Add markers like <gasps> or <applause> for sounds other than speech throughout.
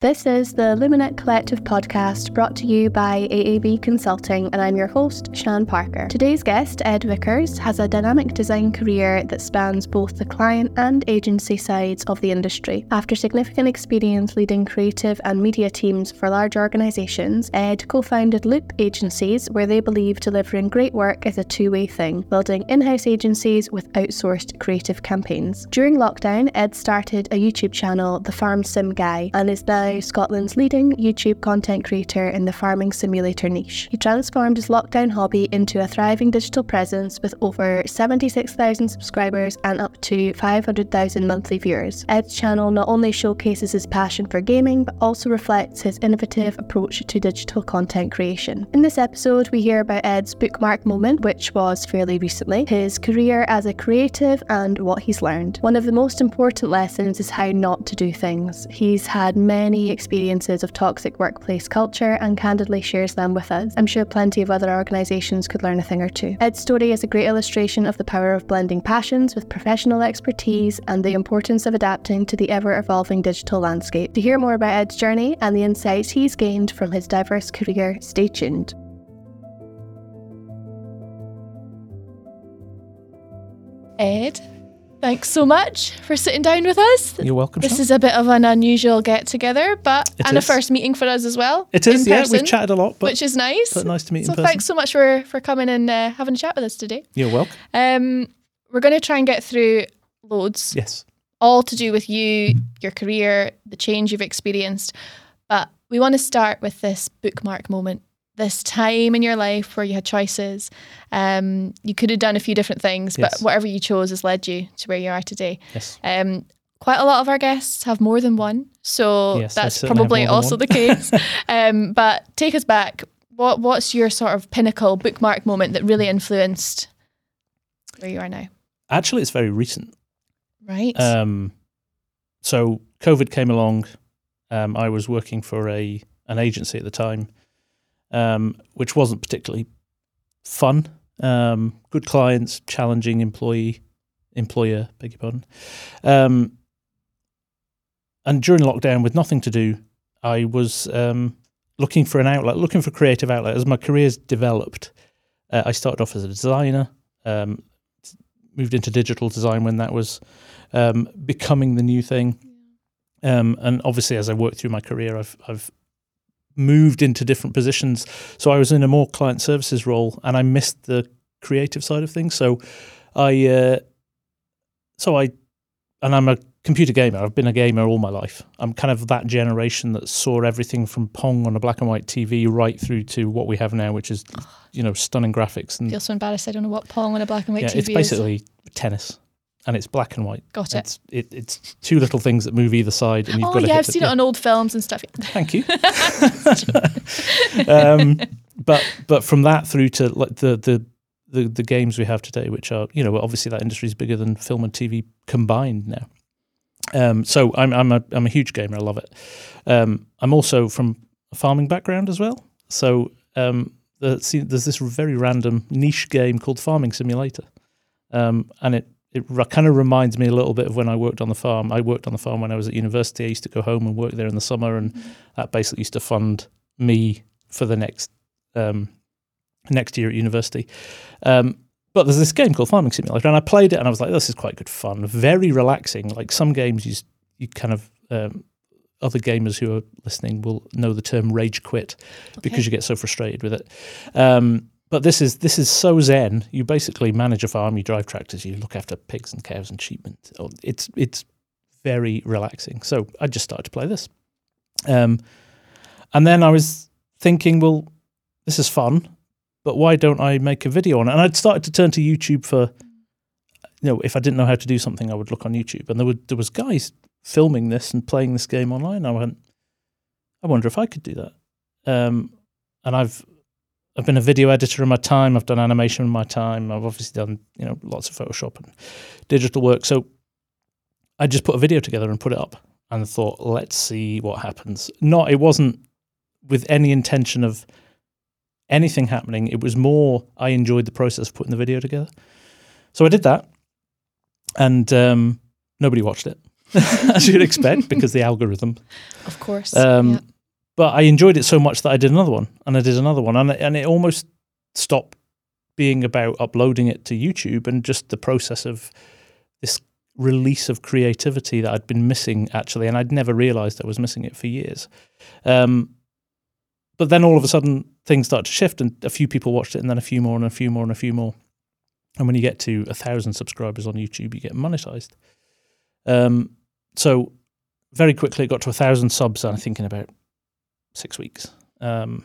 This is the Luminate Collective podcast brought to you by AAB Consulting, and I'm your host, Sian Parker. Today's guest, Ed Vickers, has a dynamic design career that spans both the client and agency sides of the industry. After significant experience leading creative and media teams for large organisations, Ed co founded Loop Agencies, where they believe delivering great work is a two way thing, building in house agencies with outsourced creative campaigns. During lockdown, Ed started a YouTube channel, The Farm Sim Guy, and is now Scotland's leading YouTube content creator in the farming simulator niche. He transformed his lockdown hobby into a thriving digital presence with over 76,000 subscribers and up to 500,000 monthly viewers. Ed's channel not only showcases his passion for gaming, but also reflects his innovative approach to digital content creation. In this episode, we hear about Ed's bookmark moment, which was fairly recently, his career as a creative, and what he's learned. One of the most important lessons is how not to do things. He's had many experiences of toxic workplace culture and candidly shares them with us. I'm sure plenty of other organisations could learn a thing or two. Ed's story is a great illustration of the power of blending passions with professional expertise and the importance of adapting to the ever evolving digital landscape. To hear more about Ed's journey and the insights he's gained from his diverse career, stay tuned. Ed, Thanks so much for sitting down with us. You're welcome. This Sian. is a bit of an unusual get together, but It and is. a first meeting for us as well. It is, yeah. person, We've chatted a lot, but, which is nice. but nice to meet so in person. thanks so much for for coming and uh, having a chat with us today. You're welcome. Um, we're going to try and get through loads, Yes. all to do with you, your career, the change you've experienced. But we want to start with this bookmark moment, this time in your life where you had choices. Um, you could have done a few different things, but whatever you chose has led you to where you are today. Yes. Um, quite a lot of our guests have more than one, so Yes, that's probably also the case. <laughs> um, but take us back. What What's your sort of pinnacle bookmark moment that really influenced where you are now? Actually, it's very recent. Right. Um, so COVID came along. Um, I was working for a an agency at the time, um, which wasn't particularly fun. Um, good clients, challenging employee employer. Beg your pardon. Um, and during lockdown, with nothing to do, I was um, looking for an outlet, looking for creative outlet. As my career's developed, uh, I started off as a designer. Um, moved into digital design when that was um, becoming the new thing. Um, and obviously, as I worked through my career, I've I've moved into different positions. So I was in a more client services role, and I missed the creative side of things. So I uh, so I and I'm a computer gamer. I've been a gamer all my life. I'm kind of that generation that saw everything from Pong on a black and white TV right through to what we have now, which is you know stunning graphics and I feel so embarrassed. I don't know what Pong on a black and white yeah, TV it's is. basically tennis, and it's black and white. Got it. It's it, it's two little things that move either side, and you've Oh got yeah, I've seen it on old films and stuff. <laughs> Thank you. <laughs> um, but but from that through to like the the the, the games we have today, which are you know obviously that industry is bigger than film and TV combined now. Um, so I'm I'm a I'm a huge gamer. I love it. Um, I'm also from a farming background as well. So um, the, see, there's this very random niche game called Farming Simulator, um, and it it kind of reminds me a little bit of when I worked on the farm. I worked on the farm when I was at university. I used to go home and work there in the summer, and that basically used to fund me for the next um, next year at university. Um, but there's this game called Farming Simulator, and I played it, and I was like, "This is quite good fun, very relaxing." Like some games, you you kind of um, other gamers who are listening will know the term rage quit because you get so frustrated with it. Um, but this is this is so zen. You basically manage a farm, you drive tractors, you look after pigs and cows and sheep. And oh, it's it's very relaxing. So I just started to play this, um, and then I was thinking, well, this is fun, but why don't I make a video on it? And I'd started to turn to YouTube for, you know, if I didn't know how to do something, I would look on YouTube, and there were there was guys filming this and playing this game online. I went, I wonder if I could do that. Um, and I've I've been a video editor in my time. I've done animation in my time. I've obviously done you know lots of Photoshop and digital work. So I just put a video together and put it up, and thought, let's see what happens. Not it wasn't with any intention of anything happening. It was more I enjoyed the process of putting the video together. So I did that, and um, nobody watched it. <laughs> as you'd expect, because the algorithm. Of course. Um, yeah. But I enjoyed it so much that I did another one, and I did another one, and and it almost stopped being about uploading it to YouTube and just the process of this release of creativity that I'd been missing actually, and I'd never realised I was missing it for years. Um, but then all of a sudden things start to shift, and a few people watched it, and then a few more, and a few more, and a few more. And when you get to a thousand subscribers on YouTube, you get monetized. Um, so very quickly it got to a thousand subs, and I think in about six weeks. Um,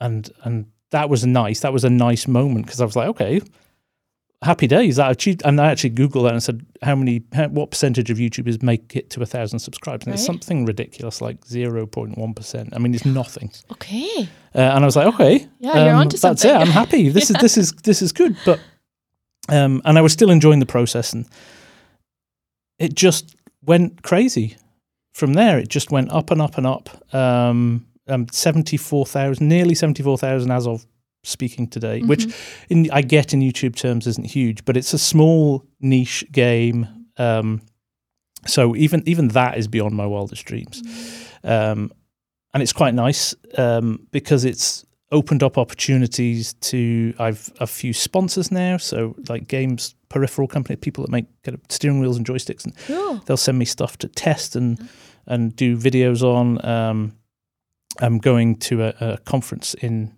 and and that was nice. That was a nice moment because I was like, okay, happy days. That achieved, and I actually googled that and said, how many, how, what percentage of YouTubers make it to a thousand subscribers? And it's something ridiculous, like zero point one percent. I mean, it's nothing. <laughs> Okay. Uh, and I was like, okay, um, Yeah, you're onto That's something. it. I'm <laughs> happy. This is this is this is good. But um, and I was still enjoying the process, and it just went crazy. From there, it just went up and up and up. Um, um, seventy four thousand, nearly seventy four thousand as of speaking today, which in, I get in YouTube terms isn't huge, but it's a small niche game. Um, so even even that is beyond my wildest dreams, um, and it's quite nice um, because it's opened up opportunities to I've a few sponsors now, so like games peripheral company people that make kind of steering wheels and joysticks, and Cool. they'll send me stuff to test and and do videos on. Um, I'm going to a, a conference in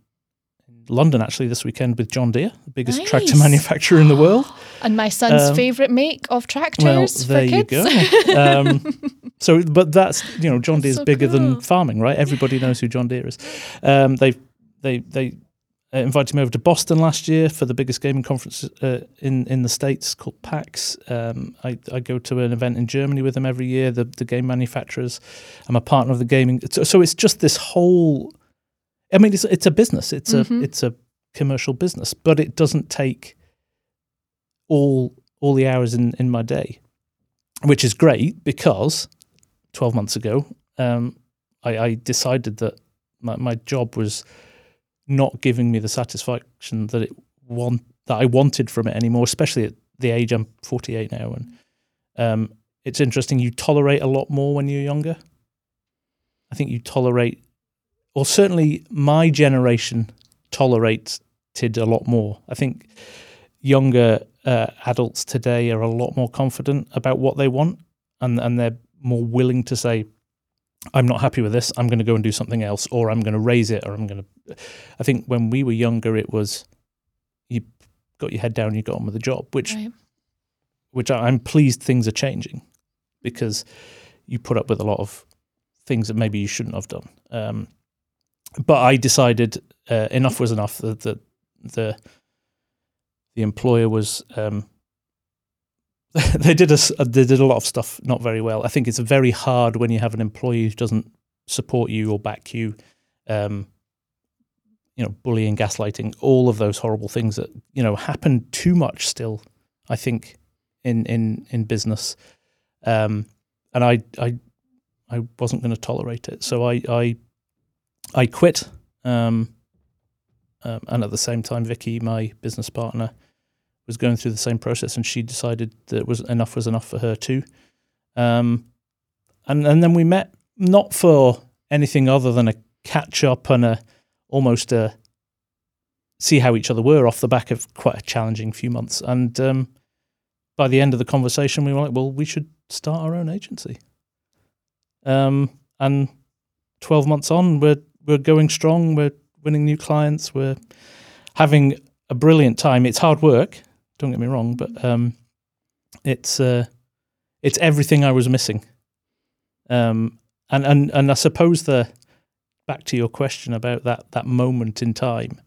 London actually this weekend with John Deere, the biggest tractor manufacturer in the world. <gasps> And my son's Um, favourite make of tractors Well, for there you go. <laughs> Um, so, but that's you know, John Deere's so bigger cool. than farming, right? Everybody knows who John Deere is. <laughs> Um, they they they uh, invited me over to Boston last year for the biggest gaming conference uh, in in the states called PAX. Um, I I go to an event in Germany with them every year. The the game manufacturers. I'm a partner of the gaming. So, so it's just this whole. I mean, it's it's a business. It's Mhm. a it's a commercial business, but it doesn't take all all the hours in in my day, which is great because twelve months ago, um, I, I decided that my, my job was not giving me the satisfaction that it want that I wanted from it anymore, especially at the age I'm 48 now, and um, it's interesting. You tolerate a lot more when you're younger. I think you tolerate, or certainly my generation tolerated a lot more. I think younger uh, adults today are a lot more confident about what they want, and and they're more willing to say, "I'm not happy with this. I'm going to go and do something else, or I'm going to raise it, or I'm going to." I think when we were younger, it was you got your head down, you got on with the job, which Right. which I'm pleased things are changing because you put up with a lot of things that maybe you shouldn't have done. Um, but I decided uh, enough was enough. That the, the the employer was um, <laughs> they did a they did a lot of stuff not very well. I think it's very hard when you have an employee who doesn't support you or back you. Um, you know, bullying, gaslighting, all of those horrible things that you know happen too much still. I think in in in business, um, and I I I wasn't going to tolerate it, so I I I quit. Um, um, and at the same time, Vicky, my business partner, was going through the same process, and she decided that was enough was enough for her too. Um, and and then we met not for anything other than a catch up and a almost a see how each other were off the back of quite a challenging few months. And um, by the end of the conversation, we were like, well, we should start our own agency. Um, and 12 months on, we're, we're going strong. We're winning new clients. We're having a brilliant time. It's hard work. Don't get me wrong, but um, it's, uh, it's everything I was missing. Um, and, and, and I suppose the, back to your question about that, that moment in time,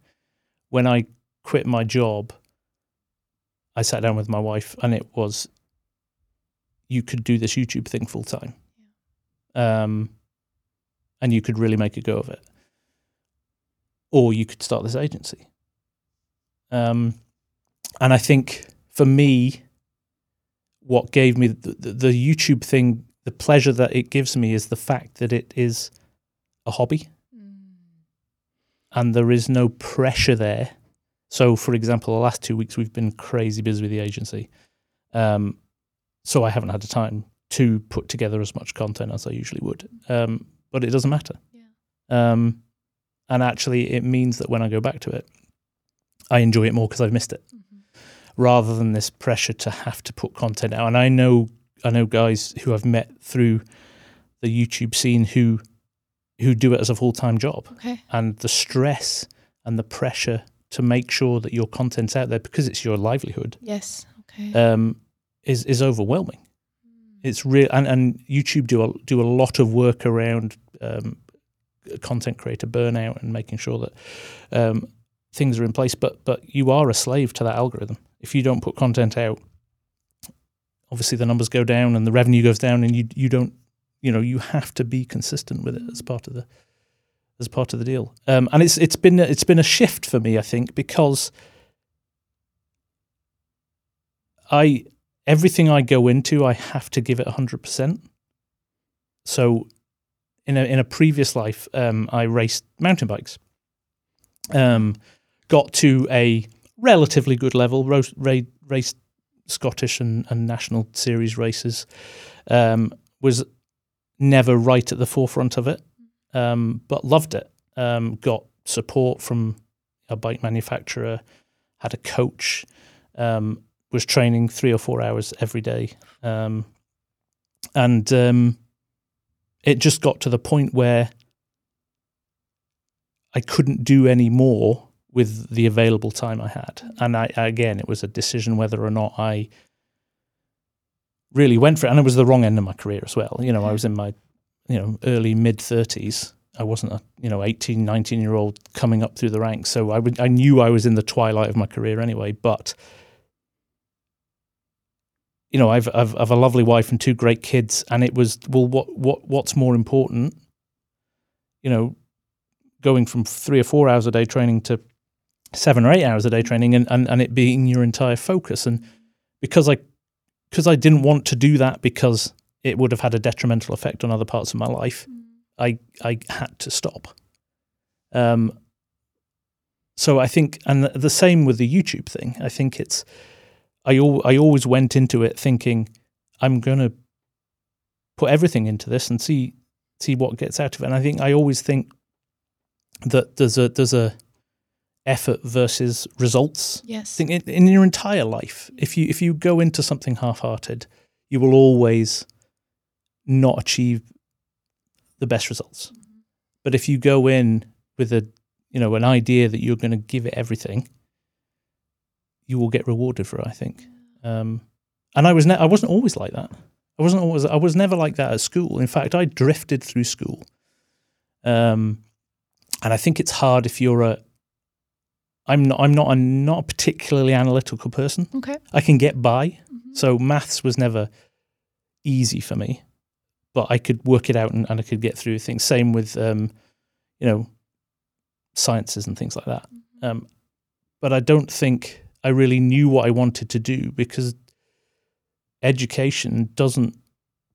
when I quit my job, I sat down with my wife and it was, you could do this YouTube thing full time. Um, and you could really make a go of it. Or you could start this agency. Um, and I think for me, what gave me the, the, the YouTube thing, the pleasure that it gives me is the fact that it is a hobby and there is no pressure there. So, for example, the last two weeks we've been crazy busy with the agency. Um, so I haven't had the time to put together as much content as I usually would. Um, but it doesn't matter. Yeah. Um, and actually, it means that when I go back to it, I enjoy it more because I've missed it, rather than this pressure to have to put content out. And I know, I know guys who I've met through the YouTube scene who who do it as a full time job, Okay. and the stress and the pressure to make sure that your content's out there because it's your livelihood Yes. Okay. um, is is overwhelming. It's real, and, and YouTube do a, do a lot of work around um, content creator burnout and making sure that um, things are in place. But but you are a slave to that algorithm. If you don't put content out, obviously the numbers go down and the revenue goes down, and you you don't you know you have to be consistent with it as part of the as part of the deal. Um, and it's it's been it's been a shift for me, I think, because I everything I go into, I have to give it hundred percent. So, in a in a previous life, um, I raced mountain bikes. Um, got to a relatively good level. Ro- ra- raced Scottish and, and national series races. Um, was never right at the forefront of it, um, but loved it. Um, got support from a bike manufacturer. Had a coach. Um, was training three or four hours every day. Um, and um, it just got to the point where I couldn't do any more with the available time I had. And I, again, it was a decision whether or not I really went for it. And it was the wrong end of my career as well. You know, I was in my, you know, early mid 30s. I wasn't a, you know, 18, 19 year old coming up through the ranks. So I would, I knew I was in the twilight of my career anyway, but you know, I've, I've I've a lovely wife and two great kids, and it was well, what what what's more important? You know, going from three or four hours a day training to seven or eight hours a day training, and and, and it being your entire focus, and because I because I didn't want to do that because it would have had a detrimental effect on other parts of my life, I I had to stop. Um. So I think, and the, same with the YouTube thing. I think it's I al- I always went into it thinking I'm going to put everything into this and see see what gets out of it. And I think I always think that there's a there's a effort versus results yes. in, in your entire life. If you if you go into something half-hearted, you will always not achieve the best results. But if you go in with a you know an idea that you're going to give it everything, you will get rewarded for it. I think. Um, and I was ne- I wasn't always like that. I wasn't always I was never like that at school. In fact, I drifted through school. Um, and I think it's hard if you're a. I'm not. I'm not. I'm not a particularly analytical person. Okay. I can get by. Mhm. So maths was never easy for me, but I could work it out and, and I could get through things. Same with, um, you know, sciences and things like that. Um, but I don't think I really knew what I wanted to do because education doesn't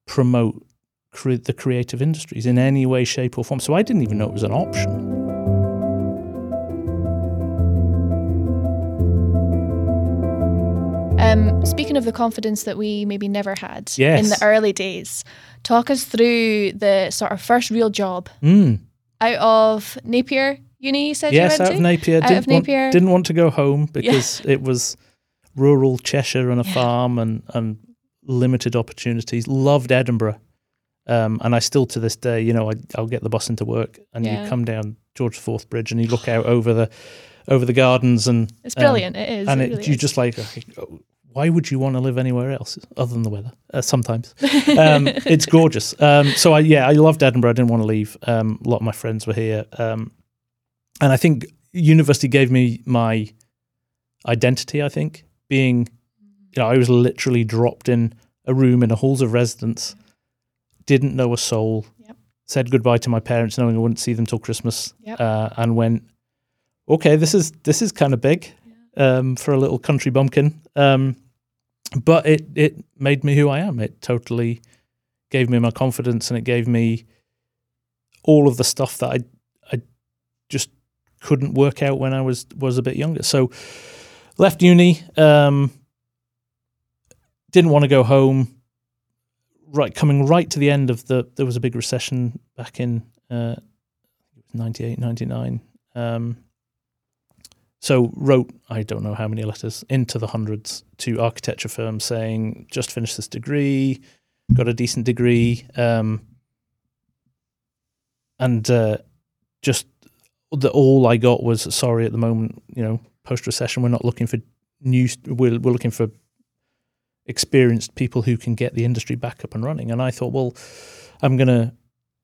promote cre- the creative industries in any way, shape, or form. So I didn't even know it was an option. Um, speaking of the confidence that we maybe never had in the early days, talk us through the sort of first real job Mm. out of Napier Uni. You said Yes, you went out to of Napier. Out didn't, of Napier. Want, didn't want to go home because it was rural Cheshire and a Yeah. farm and, and limited opportunities. Loved Edinburgh. Um, and I still to this day, you know, I, I'll get the bus into work and Yeah. you come down George Fourth Bridge and you look out over the over the gardens and It's um, brilliant. it is. and it it, really you is. just like, why would you want to live anywhere else other than the weather? Uh, sometimes <laughs> um, it's gorgeous. Um, so I yeah, I loved Edinburgh. I didn't want to leave. Um, a lot of my friends were here, um, and I think university gave me my identity. I think being, you know, I was literally dropped in a room in a halls of residence, didn't know a soul. Yep. Said goodbye to my parents, knowing I wouldn't see them till Christmas, Yep. uh, and went, okay, this is this is kind of big um, for a little country bumpkin. Um, but it it made me who I am. It totally gave me my confidence, and it gave me all of the stuff that I I just couldn't work out when I was was a bit younger. So left uni, um, didn't want to go home. right coming right to the end of the there was a big recession back in uh, 98, 99. Um, so wrote I don't know how many letters into the hundreds to architecture firms saying just finished this degree, got a decent degree, um, and uh, just the all I got was sorry at the moment. You know, post recession, we're not looking for new. We're we're looking for experienced people who can get the industry back up and running. And I thought, well, I'm gonna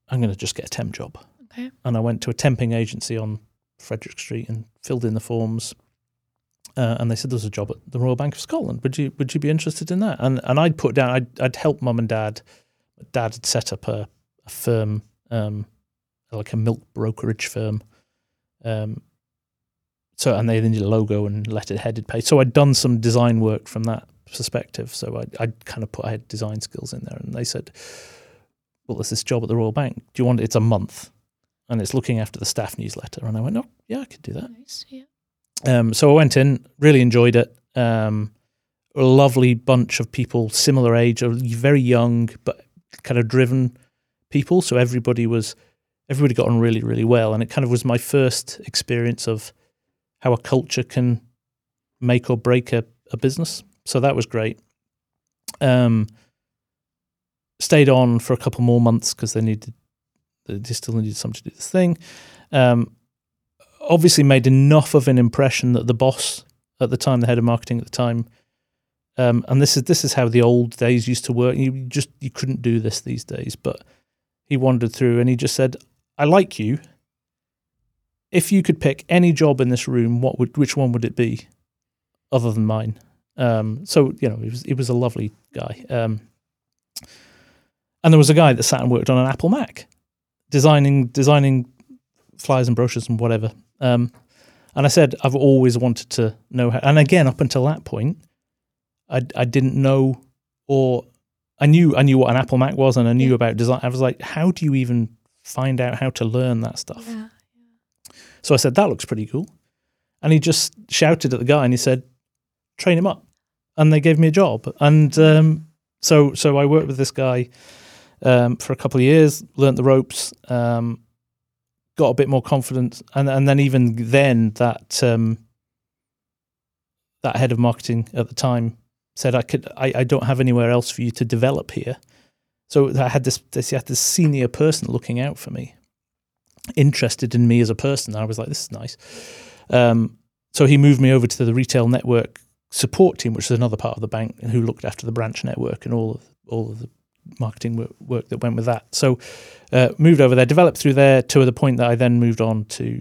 I'm gonna just get a temp job. Okay. And I went to a temping agency on Frederick Street and filled in the forms. Uh, and they said there's a job at the Royal Bank of Scotland. Would you would you be interested in that? And and I'd put down I'd I'd help mum and dad. Dad had set up a, a firm, um, like a milk brokerage firm. Um, so and they needed a logo and letter headed page. So I'd done some design work from that perspective. So I I kind of put I had design skills in there, and they said, "Well, there's this job at the Royal Bank. Do you want it? It's a month, and it's looking after the staff newsletter." And I went, "Oh, yeah, I could do that." Nice. Yeah. Um, so I went in, really enjoyed it. Um, a lovely bunch of people, similar age, or very young, but kind of driven people. So everybody was, everybody got on really, really well. And it kind of was my first experience of how a culture can make or break a, a business. So that was great. Um, stayed on for a couple more months because they needed, they still needed someone to do this thing. Um, obviously made enough of an impression that the boss at the time, the head of marketing at the time, um, and this is this is how the old days used to work. You just you couldn't do this these days. But he wandered through and he just said, "I like you. If you could pick any job in this room, what would which one would it be, other than mine?" Um, so you know, he was he was a lovely guy. Um, and there was a guy that sat and worked on an Apple Mac, designing designing flyers and brochures and whatever. Um, and I said, I've always wanted to know how. And again, up until that point, I, I didn't know, or I knew I knew what an Apple Mac was, and I knew Yeah. about design. I was like, how do you even find out how to learn that stuff? Yeah. So I said, that looks pretty cool. And he just shouted at the guy and he said, train him up. And they gave me a job. And um, so so I worked with this guy um, for a couple of years, learnt the ropes, um, got a bit more confidence. And, and then even then, that um, that head of marketing at the time said, I, could, I, I don't have anywhere else for you to develop here. So I had this, this, had this senior person looking out for me interested in me as a person. I was like, this is nice. Um, so he moved me over to the retail network support team, which is another part of the bank, who looked after the branch network and all of all of the marketing work, that went with that. So uh, moved over there, developed through there to the point that I then moved on to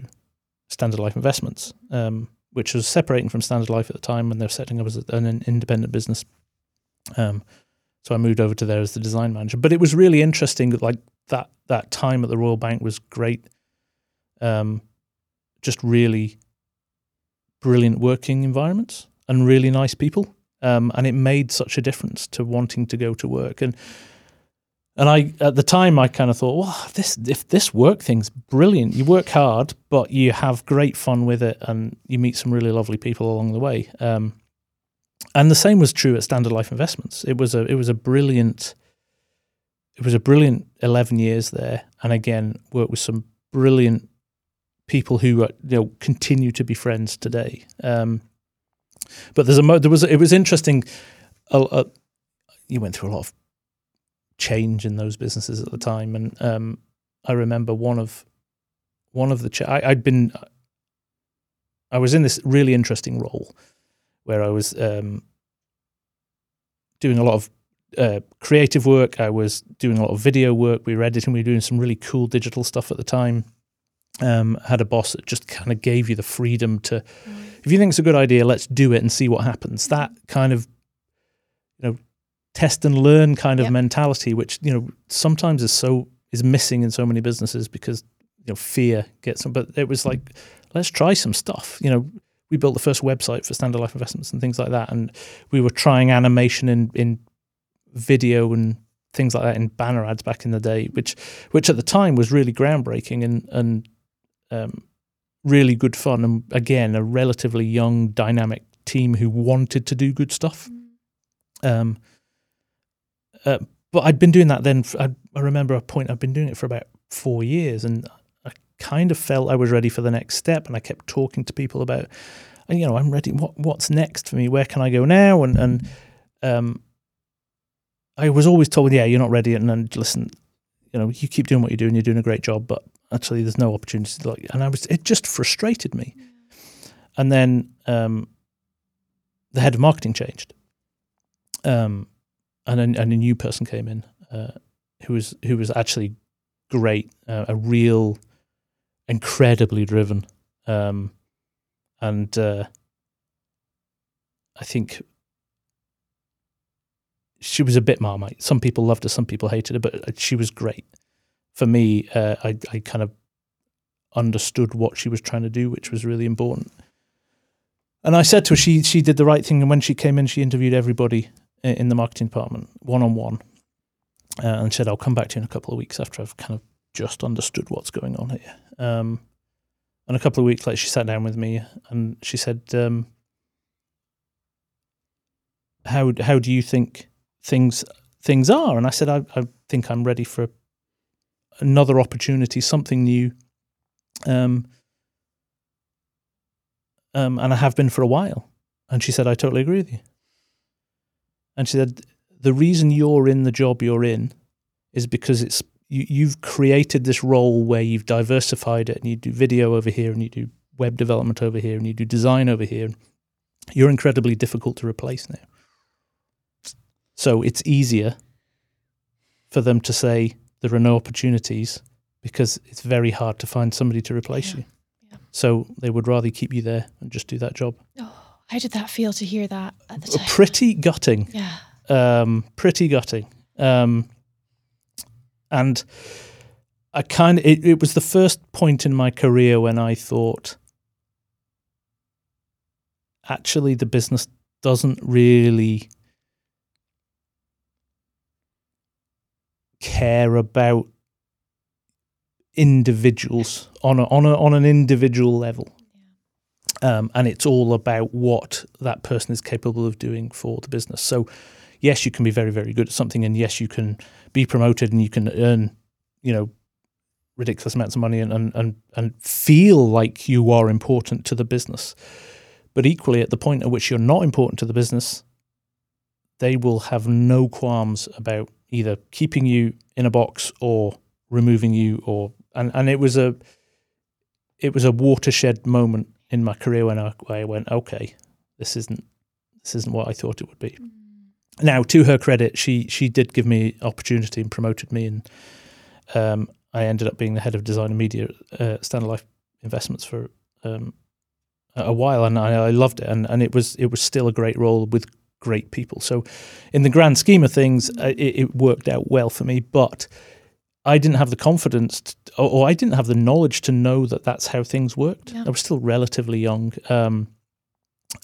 Standard Life Investments, um, which was separating from Standard Life at the time when they were setting up as an independent business. Um, so I moved over to there as the design manager. But it was really interesting. Like that that time at the Royal Bank was great. Um, just really brilliant working environments and really nice people. Um, and it made such a difference to wanting to go to work. And and I at the time I kind of thought, well, this if this work thing's brilliant. You work hard, but you have great fun with it, and you meet some really lovely people along the way. Um, and the same was true at Standard Life Investments. It was a it was a brilliant it was a brilliant eleven years there, and again worked with some brilliant people who uh, you know continue to be friends today. Um, but there's a mo- there was it was interesting. You went through a lot of change in those businesses at the time, and um, I remember one of one of the ch- I, I'd been I was in this really interesting role where I was um, doing a lot of uh, creative work. I was doing a lot of video work. We were editing. We were doing some really cool digital stuff at the time. Um, had a boss that just kind of gave you the freedom to, if you think it's a good idea, let's do it and see what happens. That kind of, you know, test and learn kind of Yep. mentality, which you know sometimes is so is missing in so many businesses because you know fear gets them. But it was like, let's try some stuff. You know, we built the first website for Standard Life Investments and things like that, and we were trying animation in in video and things like that in banner ads back in the day, which which at the time was really groundbreaking and and um, really good fun. And again, a relatively young, dynamic team who wanted to do good stuff. Um, uh, but I'd been doing that then. I, I remember a point I'd been doing it for about four years, and I kind of felt I was ready for the next step. And I kept talking to people about, you know, I'm ready. What what's next for me? Where can I go now? And and um, I was always told, yeah, you're not ready. And then listen, you know, you keep doing what you're doing. You're doing a great job, but actually, there's no opportunity. Like, and I was, it just frustrated me. And then um, the head of marketing changed, um, and a, and a new person came in uh, who was who was actually great, uh, a real, incredibly driven, um, and uh, I think she was a bit marmite. Some people loved her, some people hated her, but she was great. For me, uh, I I kind of understood what she was trying to do, which was really important. And I said to her, she she did the right thing. And when she came in, she interviewed everybody in the marketing department one on one, and said, "I'll come back to you in a couple of weeks after I've kind of just understood what's going on here." Um, and a couple of weeks later, she sat down with me and she said, um, "How how do you think things things are?" And I said, "I, I think I'm ready for another opportunity, something new." Um, um, and I have been for a while. And she said, I totally agree with you. And she said, the reason you're in the job you're in is because it's you, you've created this role where you've diversified it and you do video over here and you do web development over here and you do design over here. You're incredibly difficult to replace now. So it's easier for them to say there are no opportunities because it's very hard to find somebody to replace Yeah. you. So they would rather keep you there and just do that job. How did that feel to hear that at the time? Pretty gutting. yeah. Um, pretty gutting. Um, and I kind of, it, it was the first point in my career when I thought, actually, the business doesn't really care about individuals on a, on a, on an individual level. Um, and it's all about what that person is capable of doing for the business. So, yes, you can be very, very good at something, and yes, you can be promoted and you can earn, you know, ridiculous amounts of money and and and, and feel like you are important to the business. But equally, at the point at which you're not important to the business, they will have no qualms about either keeping you in a box or removing you or and and it was a it was a watershed moment in my career when I, I went okay this isn't this isn't what I thought it would be. Now to her credit she she did give me opportunity and promoted me and um, I ended up being the head of design and media at uh, Standard Life Investments for um, a while and I, I loved it and, and it was it was still a great role with great people. So in the grand scheme of things uh, it, it worked out well for me but I didn't have the confidence, t or, or I didn't have the knowledge to know that that's how things worked. Yeah. I was still relatively young, um,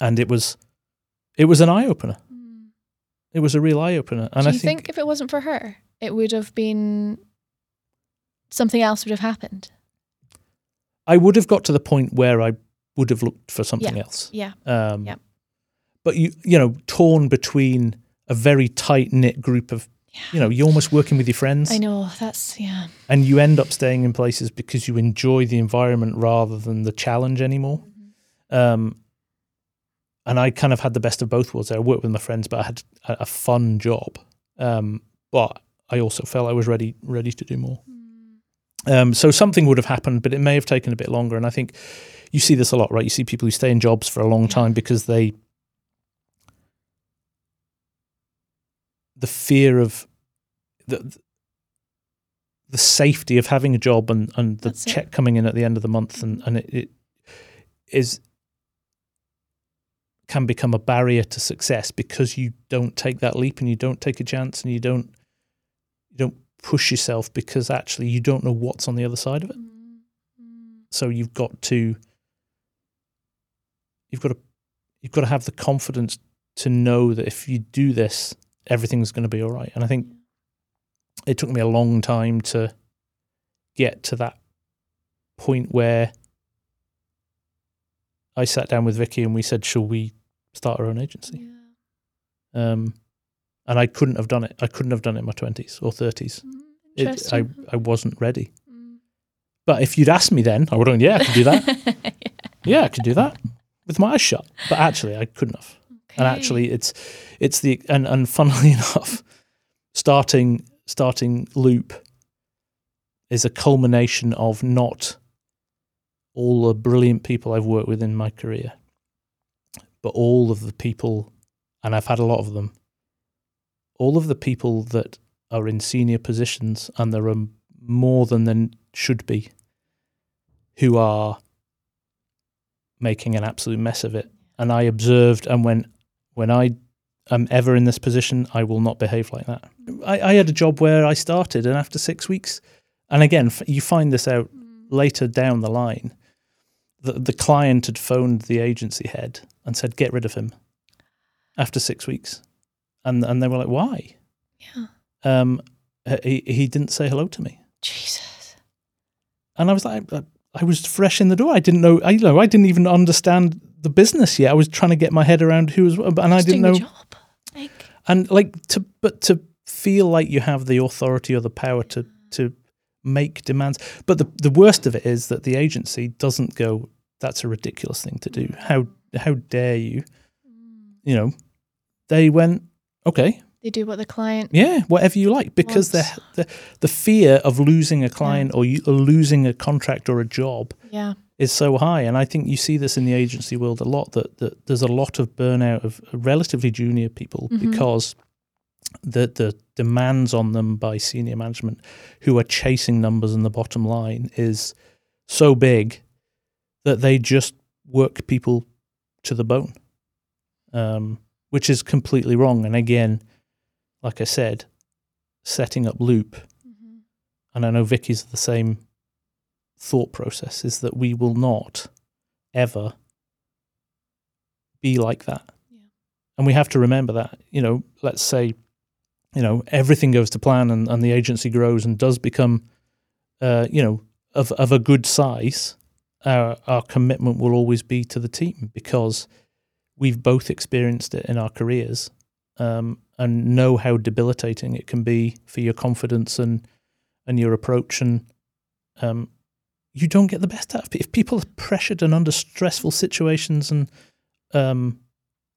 and it was, it was an eye opener. It was a real eye opener, and Do I you think, if it wasn't for her, it would have been something else would have happened? I would have got to the point where I would have looked for something else. Yeah. Um, Yeah. But you, you know, torn between a very tight knit group of, you know, you're almost working with your friends. I know that's yeah. and you end up staying in places because you enjoy the environment rather than the challenge anymore. Um, and I kind of had the best of both worlds. I worked with my friends, but I had a, fun job. Um, but I also felt I was ready ready to do more. Um, so something would have happened, but it may have taken a bit longer. And I think you see this a lot, right? You see people who stay in jobs for a long Yeah. time because they the fear of the the safety of having a job and, and the That's it. check coming in at the end of the month and, and it, it is can become a barrier to success because you don't take that leap and you don't take a chance and you don't you don't push yourself because actually you don't know what's on the other side of it. Mm-hmm. So you've got to you've got to you've got to have the confidence to know that if you do this, everything's going to be all right. And I think it took me a long time to get to that point where I sat down with Vicky and we said, "Shall we start our own agency?" Um, and I couldn't have done it. I couldn't have done it in my twenties or thirties. It, I I wasn't ready. But if you'd asked me then, I would have yeah, I could do that. <laughs> yeah, I could do that with my eyes shut. But actually, I couldn't have. And actually, it's it's the and and funnily <laughs> enough, starting starting loop is a culmination of not all the brilliant people I've worked with in my career, but all of the people, and I've had a lot of them. All of the people that are in senior positions, and there are more than there should be, who are making an absolute mess of it. And I observed and went, when I am ever in this position, I will not behave like that. I, I had a job where I started, and after six weeks, and again, f- you find this out later down the line, the, the client had phoned the agency head and said, get rid of him after six weeks. And, and they were like, why? Yeah. Um, he, he didn't say hello to me. Jesus. And I was like, I, I was fresh in the door. I didn't know, I, you know, I didn't even understand the business yet. I was trying to get my head around who was, and I didn't know. job. Like, and like to but to feel like you have the authority or the power to to make demands but the the worst of it is that the agency doesn't go that's a ridiculous thing to do how how dare you you know they went okay they do what the client. yeah whatever you like because the, the the fear of losing a client or you or losing a contract or a job Yeah. is so high. And I think you see this in the agency world a lot that, that there's a lot of burnout of relatively junior people Mhm. because the the demands on them by senior management who are chasing numbers and the bottom line is so big that they just work people to the bone. Um, which is completely wrong. And again, like I said, setting up loop and I know Vicky's the same thought process, is that we will not ever be like that. Yeah. And we have to remember that, you know, let's say, you know, everything goes to plan and, and the agency grows and does become, uh, you know, of, of a good size, our, our commitment will always be to the team because we've both experienced it in our careers um, and know how debilitating it can be for your confidence and and your approach and um, you don't get the best out of people. If people are pressured and under stressful situations and um,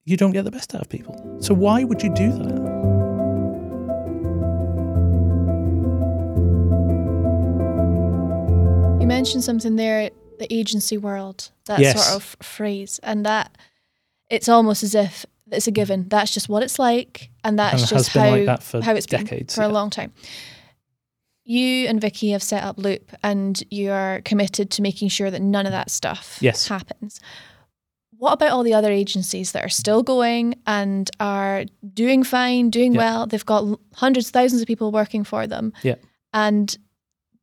you don't get the best out of people. So why would you do that? You mentioned something there, the agency world, that Yes. sort of phrase, and that it's almost as if it's a given. That's just what it's like, and that's and just how like that for how it's decades. been for yeah. a long time. You and Vicky have set up Loop, and you are committed to making sure that none of that stuff Yes. happens. What about all the other agencies that are still going and are doing fine, doing Yeah. well? They've got hundreds, thousands of people working for them. Yeah. And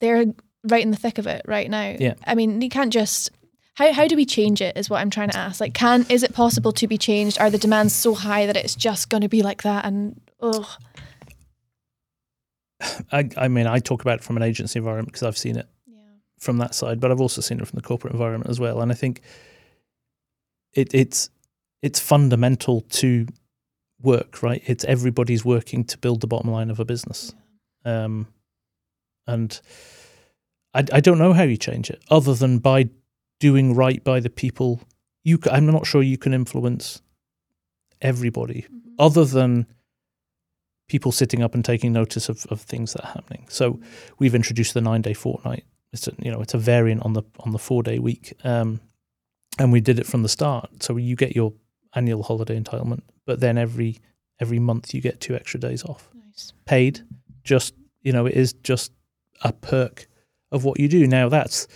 they're right in the thick of it right now. Yeah. I mean, you can't just how how do we change it is what I'm trying to ask. Like can is it possible to be changed? Are the demands so high that it's just gonna be like that and oh I, I mean, I talk about it from an agency environment because I've seen it yeah. from that side, but I've also seen it from the corporate environment as well. And I think it, it's it's fundamental to work, right? It's everybody's working to build the bottom line of a business, um, and I, I don't know how you change it other than by doing right by the people. You, I'm not sure you can influence everybody other than people sitting up and taking notice of, of things that are happening. So we've introduced the nine day fortnight. It's a, you know it's a variant on the on the four day week, um, and we did it from the start. So you get your annual holiday entitlement, but then every every month you get two extra days off, Nice. paid. Just you know it is just a perk of what you do. Now that's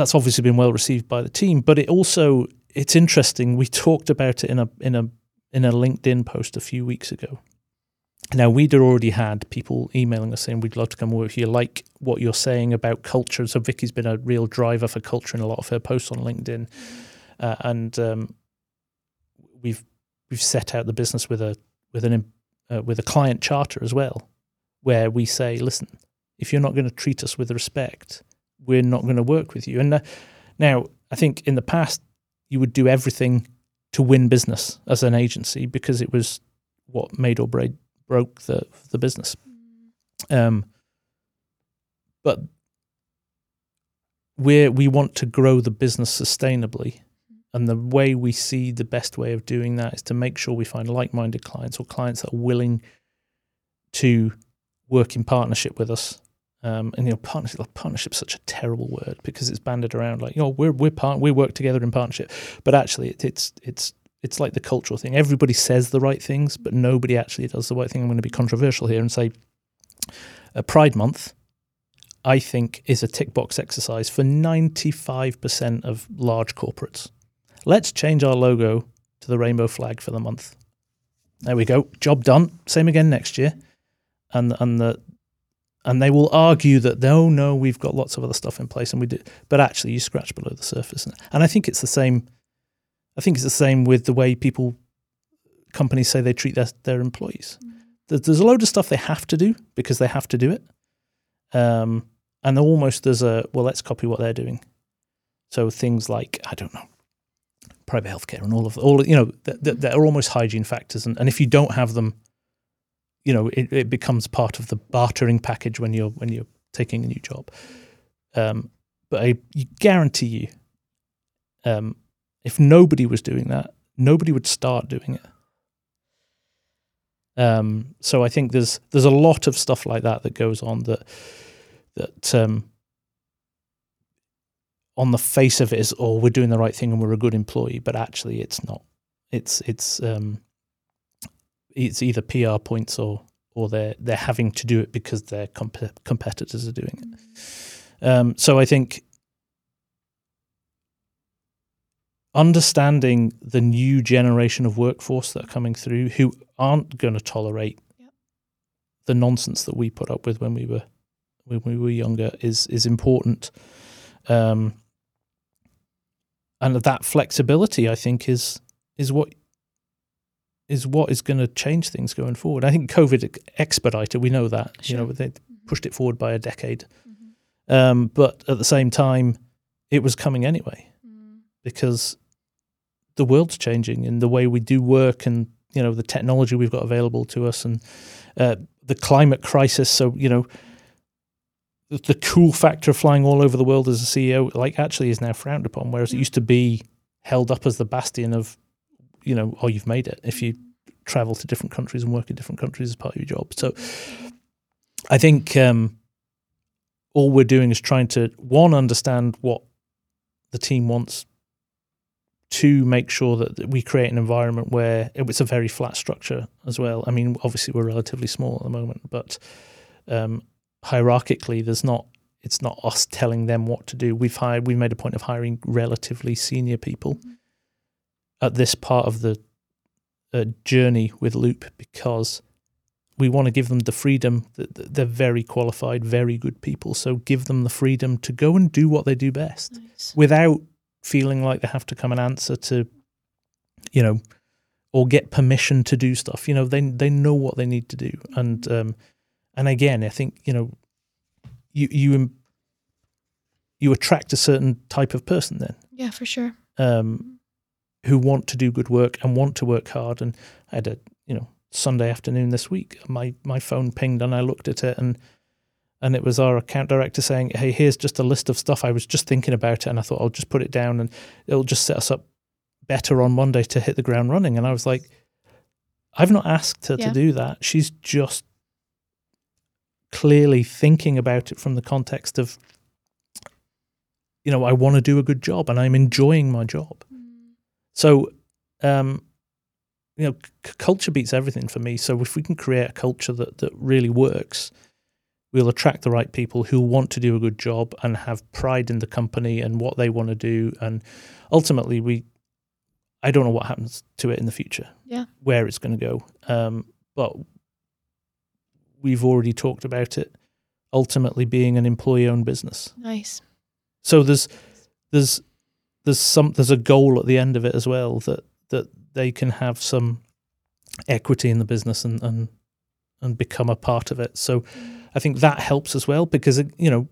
that's obviously been well received by the team, but it also it's interesting. We talked about it in a in a in a LinkedIn post a few weeks ago. Now we'd already had people emailing us saying we'd love to come work here, like what you're saying about culture. So Vicky's been a real driver for culture in a lot of her posts on LinkedIn, uh, and um, we've we've set out the business with a with an uh, with a client charter as well, where we say, listen, if you're not going to treat us with respect, we're not going to work with you. And uh, now I think in the past you would do everything to win business as an agency because it was what made or break, broke the the business. Um, but we we want to grow the business sustainably, and the way we see the best way of doing that is to make sure we find like-minded clients or clients that are willing to work in partnership with us. Um, and you know, partnership partnership's such a terrible word because it's banded around like, oh, we're we're part we work together in partnership, but actually it, it's it's it's like the cultural thing. Everybody says the right things, but nobody actually does the right thing. I'm going to be controversial here and say, a Pride Month, I think, is a tick box exercise for 95% of large corporates. Let's change our logo to the rainbow flag for the month. There we go. Job done. Same again next year. And and the and they will argue that oh no, we've got lots of other stuff in place, and we do. But actually, you scratch below the surface, and I think it's the same. I think it's the same with the way people, companies say they treat their their employees. Mm. There's a load of stuff they have to do because they have to do it, um, and almost there's a well, let's copy what they're doing. So things like I don't know, private healthcare and all of all you know that are almost hygiene factors, and, and if you don't have them you know it, it becomes part of the bartering package when you're when you're taking a new job. Um, but I guarantee you, um, if nobody was doing that, nobody would start doing it. Um, so I think there's there's a lot of stuff like that that goes on that that um, on the face of it is oh we're doing the right thing and we're a good employee, but actually it's not. It's it's um, it's either PR points or or they're they're having to do it because their comp- competitors are doing it. Um, so I think understanding the new generation of workforce that are coming through who aren't going to tolerate yep. the nonsense that we put up with when we were when we were younger is is important. Um, and that flexibility, I think, is is what is what is going to change things going forward. I think COVID expedited. We know that. Sure. You know, they pushed it forward by a decade. Mm-hmm. Um, but at the same time, it was coming anyway mm. because the world's changing and the way we do work and you know the technology we've got available to us and uh, the climate crisis. So you know. The, the cool factor of flying all over the world as a CEO, like actually, is now frowned upon, whereas it used to be held up as the bastion of you know, or you've made it if you travel to different countries and work in different countries as part of your job. So I think um, all we're doing is trying to one understand what the team wants. To make sure that we create an environment where it's a very flat structure as well. I mean, obviously we're relatively small at the moment, but um, hierarchically, there's not. It's not us telling them what to do. We've hired. We've made a point of hiring relatively senior people. Mm-hmm at this part of the uh, journey with Loop because we want to give them the freedom. That they're very qualified, very good people. So give them the freedom to go and do what they do best nice. without feeling like they have to come and answer to, you know, or get permission to do stuff. You know, they they know what they need to do, and mm-hmm. um, and again, I think you know, you you you attract a certain type of person then. Yeah, for sure. Um, who want to do good work and want to work hard. And I had a you know Sunday afternoon this week. My my phone pinged and I looked at it and and it was our account director saying, "Hey, here's just a list of stuff I was just thinking about it, and I thought I'll just put it down and it'll just set us up better on Monday to hit the ground running." And I was like, "I've not asked her yeah. to do that. She's just clearly thinking about it from the context of." You know, I want to do a good job and I'm enjoying my job. So, um, you know, c- culture beats everything for me. So if we can create a culture that that really works, we'll attract the right people who want to do a good job and have pride in the company and what they want to do. And ultimately, we, I don't know what happens to it in the future. Yeah, where it's going to go. Um, but we've already talked about it. Ultimately, being an employee-owned business. Nice. So there's there's there's some there's a goal at the end of it as well that that they can have some equity in the business and and and become a part of it. So I think that helps as well because you know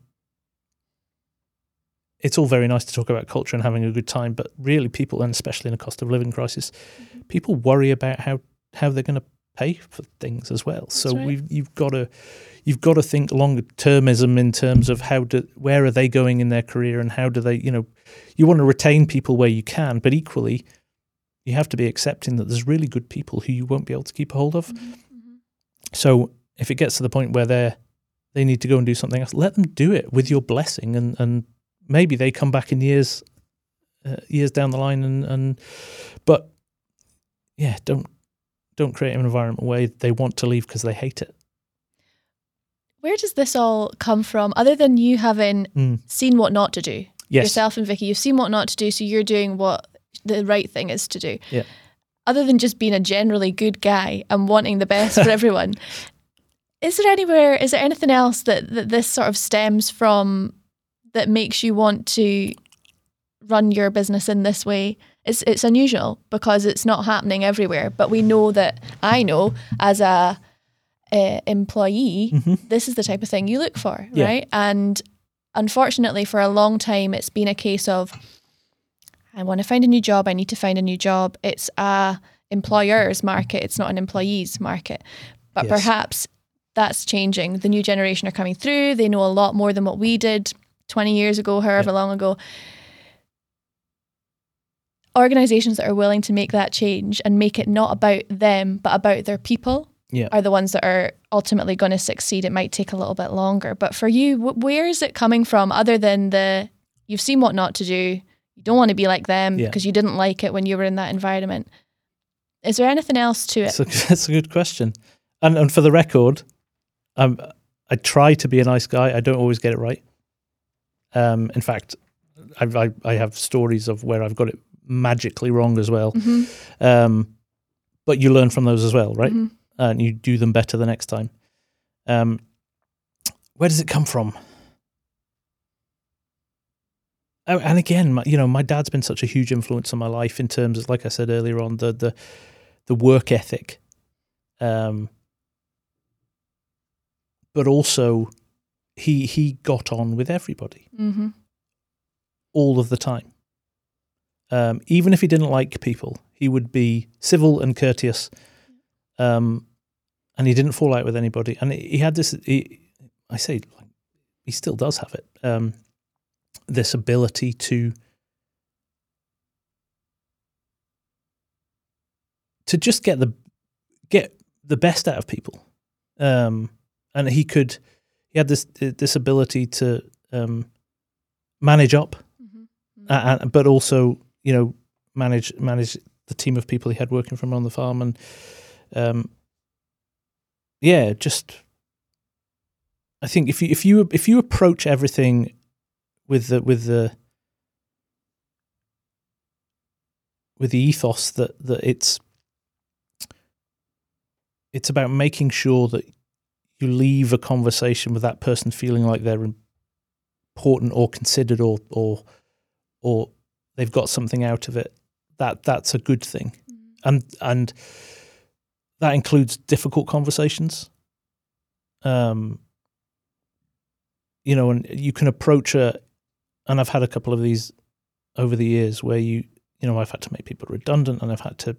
it's all very nice to talk about culture and having a good time, but really, people, and especially in a cost of living crisis, Mm-hmm. people worry about how how they're going to pay for things as well. so right. we've you've got to you've got to think longer termism in terms of how do where are they going in their career and how do they you know you want to retain people where you can, but equally you have to be accepting that there's really good people who you won't be able to keep a hold of. So if it gets to the point where they're they need to go and do something else, let them do it with your blessing, and and maybe they come back in years uh, years down the line, and and but yeah, don't don't create an environment where they want to leave because they hate it. Where does this all come from? Other than you having Mm. seen what not to do, Yes, yourself and Vicky, you've seen what not to do, so you're doing what the right thing is to do. Yeah. Other than just being a generally good guy and wanting the best for <laughs> everyone, is there anywhere? Is there anything else that, that this sort of stems from that makes you want to run your business in this way? It's it's unusual because it's not happening everywhere. But we know that I know as a uh, employee, Mhm. this is the type of thing you look for, Yeah. right? And unfortunately, for a long time, it's been a case of I want to find a new job. I need to find a new job. It's a employer's market. It's not an employee's market. But Yes. perhaps that's changing. The new generation are coming through. They know a lot more than what we did 20 years ago, however long ago. Organizations that are willing to make that change and make it not about them, but about their people Yeah. are the ones that are ultimately going to succeed. It might take a little bit longer. But for you, wh- where is it coming from other than the you've seen what not to do? You don't want to be like them Yeah. because you didn't like it when you were in that environment. Is there anything else to it? That's a, that's a good question. And and for the record, um, I try to be a nice guy. I don't always get it right. Um, in fact, I, I I have stories of where I've got it magically wrong as well. hmm Um, but you learn from those as well, right? Mhm. And you do them better the next time. Um, where does it come from? Oh, and again, my, you know, my dad's been such a huge influence on my life in terms of, like I said earlier on, the the the work ethic, um, but also he he got on with everybody hmm all of the time. Um, even if he didn't like people, he would be civil and courteous. Um, and he didn't fall out with anybody. And he had this, he, I say, he still does have it, um, this ability to to just get the get the best out of people. Um, and he could, he had this this ability to um, manage up hmm uh, but also you know manage manage the team of people he had working for him on the farm and um yeah just i think if you if you if you approach everything with the with the with the ethos that that it's it's about making sure that you leave a conversation with that person feeling like they're important or considered or or or they've got something out of it that that's a good thing. And and that includes difficult conversations. Um you know and you can approach a and I've had a couple of these over the years where you you know I've had to make people redundant and I've had to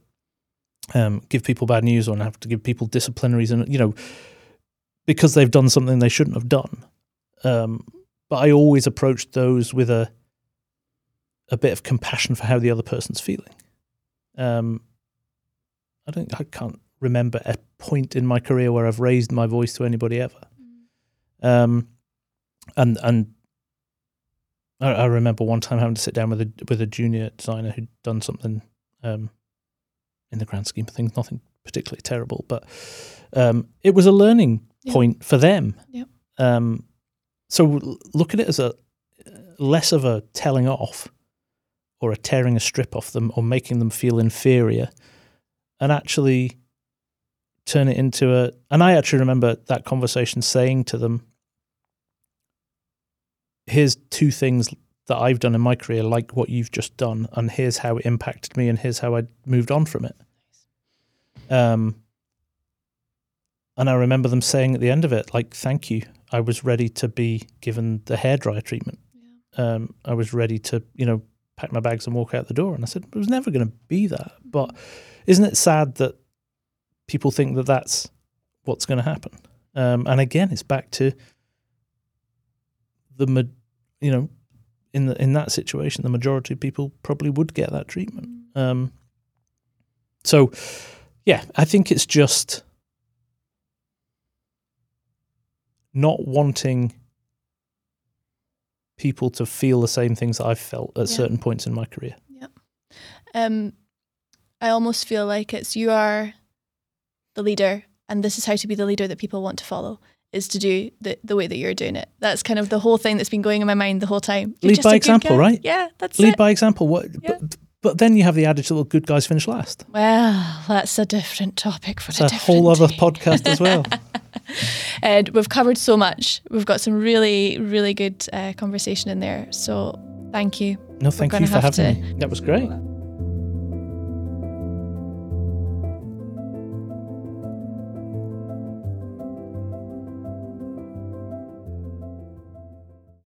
um give people bad news or I have to give people disciplinaries and you know because they've done something they shouldn't have done. Um but I always approach those with a a bit of compassion for how the other person's feeling. Um, I don't, I can't remember a point in my career where I've raised my voice to anybody ever. Um, and and I, I remember one time having to sit down with a with a junior designer who'd done something um, in the grand scheme of things, nothing particularly terrible, but um, it was a learning Yeah. point for them. Yeah. Um, so look at it as a less of a telling off or a tearing a strip off them or making them feel inferior and actually turn it into a and I actually remember that conversation saying to them here's two things that I've done in my career like what you've just done and here's how it impacted me and here's how I moved on from it. Um and I remember them saying at the end of it like thank you. I was ready to be given the hairdryer treatment. Um, I was ready to, you know, pack my bags and walk out the door. And I said, it was never going to be that. But isn't it sad that people think that that's what's going to happen? Um, and again, it's back to the, you know, in the in that situation, the majority of people probably would get that treatment. Um, so, yeah, I think it's just not wanting people to feel the same things that I've felt at yeah. certain points in my career. Yeah. Um, I almost feel like it's you are the leader, and this is how to be the leader that people want to follow is to do the, the way that you're doing it. That's kind of the whole thing that's been going in my mind the whole time. You're Lead by example, right? Yeah, that's Lead it. by example. What? Yeah. But, but then you have the adage that well, good guys finish last. Well, that's a different topic for it's a, a whole other podcast as well. <laughs> and we've covered so much. We've got some really, really good uh, conversation in there. So thank you. No, thank you for having to... me. That was great.